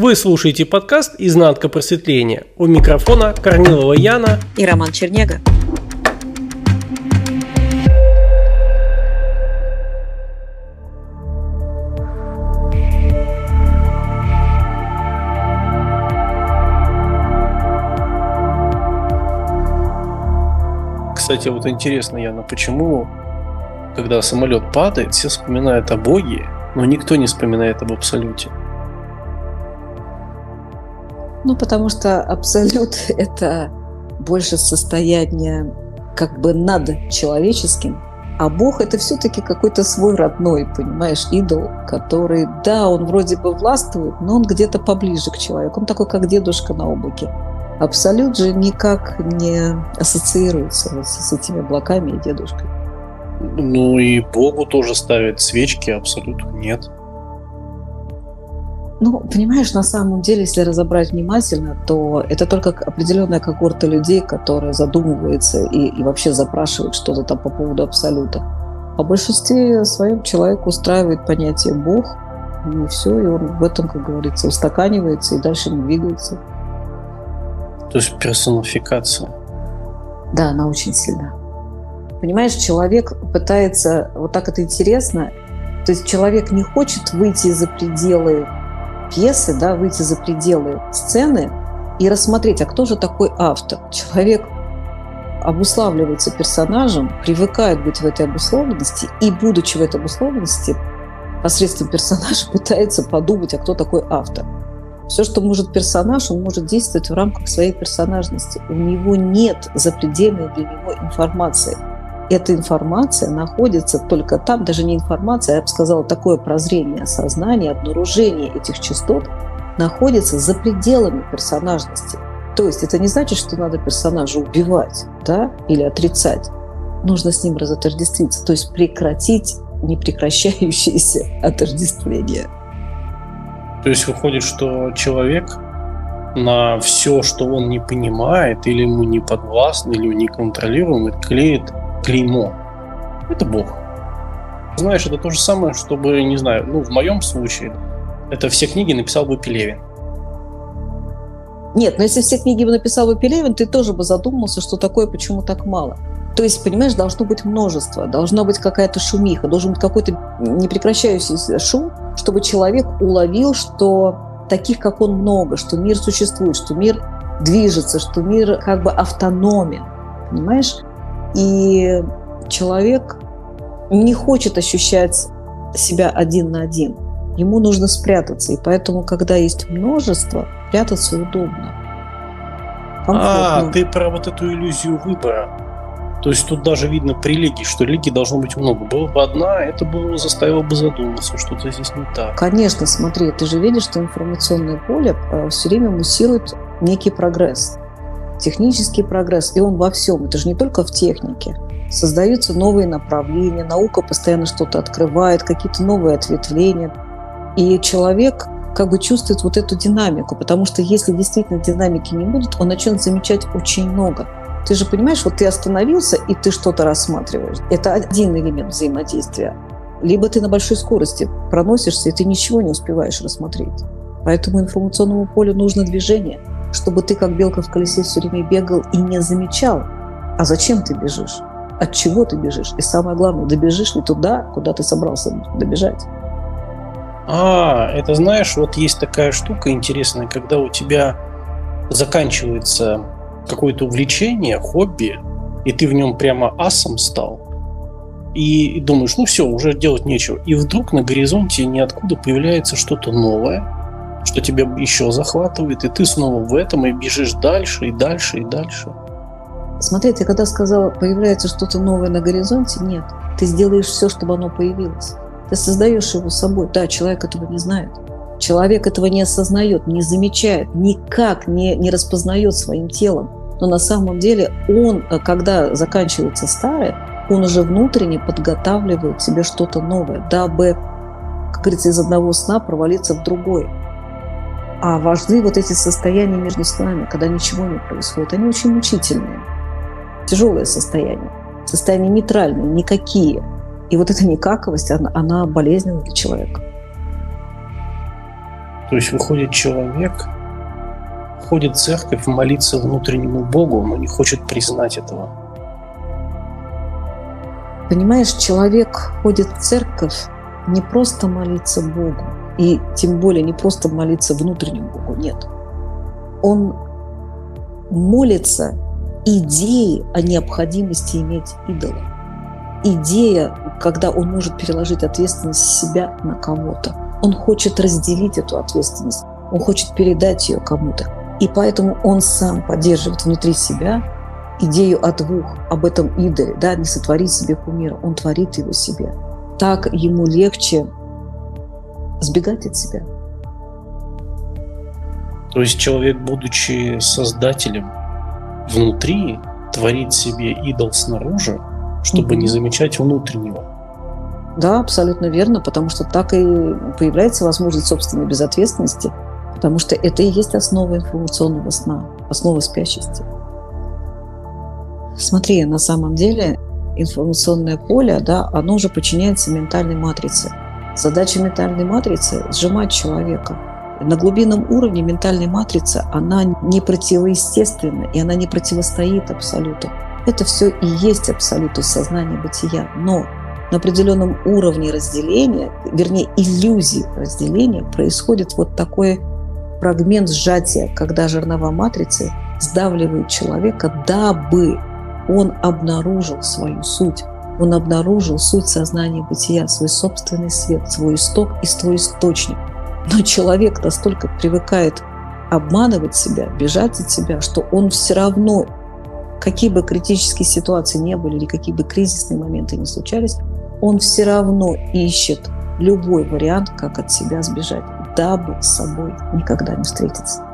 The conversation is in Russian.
Вы слушаете подкаст «Изнанка просветления». У микрофона Корнилова Яна и Роман Чернега. Кстати, вот интересно, Яна, почему, когда самолет падает, все вспоминают о Боге, но никто не вспоминает об Абсолюте? Ну, потому что абсолют – это больше состояние как бы над человеческим, а Бог – это все-таки какой-то свой родной, понимаешь, идол, который, да, он вроде бы властвует, но он где-то поближе к человеку. Он такой, как дедушка на облаке. Абсолют же никак не ассоциируется вот с этими облаками и дедушкой. Ну и Богу тоже ставят свечки, абсолютно нет. Ну, понимаешь, на самом деле, если разобрать внимательно, то это только определенная когорта людей, которая задумывается и, и вообще запрашивает что-то там по поводу абсолюта. По большинстве своем человек устраивает понятие «бог», и все, и он в этом, как говорится, устаканивается и дальше не двигается. То есть персонификация. Да, она очень сильна. Понимаешь, человек пытается, вот так это интересно, то есть человек не хочет выйти за пределы пьесы, да, выйти за пределы сцены и рассмотреть, а кто же такой автор. Человек обуславливается персонажем, привыкает быть в этой обусловленности, и, будучи в этой обусловленности, посредством персонажа пытается подумать, а кто такой автор. Все, что может персонаж, он может действовать в рамках своей персонажности. У него нет запредельной для него информации. Эта информация находится только там, даже не информация, я бы сказала, такое прозрение сознания, обнаружение этих частот находится за пределами персонажности. То есть это не значит, что надо персонажа убивать да, или отрицать. Нужно с ним разотождествиться, то есть прекратить непрекращающееся отождествление. То есть выходит, что человек на все, что он не понимает, или ему не подвластно, или не контролируем, клеит клеймо. Это Бог. Знаешь, это то же самое, чтобы, не знаю, ну, в моем случае, это все книги написал бы Пелевин. Нет, но если все книги бы написал бы Пелевин, ты тоже бы задумался, что такое, почему так мало. То есть, понимаешь, должно быть множество, должна быть какая-то шумиха, должен быть какой-то непрекращающийся шум, чтобы человек уловил, что таких, как он, много, что мир существует, что мир движется, что мир как бы автономен, понимаешь? И человек не хочет ощущать себя один на один. Ему нужно спрятаться. И поэтому, когда есть множество, прятаться удобно. Комфортно. А, ты про вот эту иллюзию выбора. То есть тут даже видно при лиге, что лиги должно быть много. Было бы одна, это бы заставило бы задуматься, что-то здесь не так. Конечно, смотри, ты же видишь, что информационное поле э, все время муссирует некий прогресс, технический прогресс, и он во всем. Это же не только в технике. Создаются новые направления, наука постоянно что-то открывает, какие-то новые ответвления. И человек как бы чувствует вот эту динамику, потому что если действительно динамики не будет, он начнет замечать очень много – ты же понимаешь, вот ты остановился, и ты что-то рассматриваешь. Это один элемент взаимодействия. Либо ты на большой скорости проносишься, и ты ничего не успеваешь рассмотреть. Поэтому информационному полю нужно движение, чтобы ты, как белка в колесе, все время бегал и не замечал, а зачем ты бежишь, от чего ты бежишь, и самое главное, добежишь ли туда, куда ты собрался добежать. А, это знаешь, вот есть такая штука интересная, когда у тебя заканчивается какое-то увлечение, хобби, и ты в нем прямо асом стал, и думаешь, ну все, уже делать нечего. И вдруг на горизонте ниоткуда появляется что-то новое, что тебя еще захватывает, и ты снова в этом и бежишь дальше, и дальше, и дальше. Смотри, ты когда сказал, появляется что-то новое на горизонте, нет. Ты сделаешь все, чтобы оно появилось. Ты создаешь его собой. Да, человек этого не знает. Человек этого не осознает, не замечает, никак не, не распознает своим телом но на самом деле он, э, когда заканчивается старое, он уже внутренне подготавливает себе что-то новое, дабы, как говорится, из одного сна провалиться в другой. А важны вот эти состояния между снами, когда ничего не происходит. Они очень мучительные. Тяжелое состояние. Состояние нейтральное, никакие. И вот эта никаковость, она, она болезненна для человека. То есть выходит человек, ходит в церковь молиться внутреннему Богу, но не хочет признать этого. Понимаешь, человек ходит в церковь не просто молиться Богу, и тем более не просто молиться внутреннему Богу, нет. Он молится идеей о необходимости иметь идола. Идея, когда он может переложить ответственность себя на кого-то. Он хочет разделить эту ответственность, он хочет передать ее кому-то. И поэтому он сам поддерживает внутри себя идею о двух, об этом идоле, да, не сотворить себе кумира, он творит его себе. Так ему легче сбегать от себя. То есть человек, будучи создателем внутри, творит себе идол снаружи, чтобы mm-hmm. не замечать внутреннего. Да, абсолютно верно, потому что так и появляется возможность собственной безответственности, потому что это и есть основа информационного сна, основа спящести. Смотри, на самом деле информационное поле, да, оно уже подчиняется ментальной матрице. Задача ментальной матрицы – сжимать человека. На глубинном уровне ментальной матрицы она не противоестественна, и она не противостоит абсолюту. Это все и есть абсолют сознания бытия. Но на определенном уровне разделения, вернее, иллюзии разделения, происходит вот такой фрагмент сжатия, когда жернова матрицы сдавливают человека, дабы он обнаружил свою суть. Он обнаружил суть сознания бытия, свой собственный свет, свой исток и свой источник. Но человек настолько привыкает обманывать себя, бежать от себя, что он все равно, какие бы критические ситуации не были или какие бы кризисные моменты не случались, он все равно ищет любой вариант, как от себя сбежать, дабы с собой никогда не встретиться.